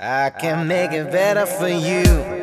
I can make it better for you.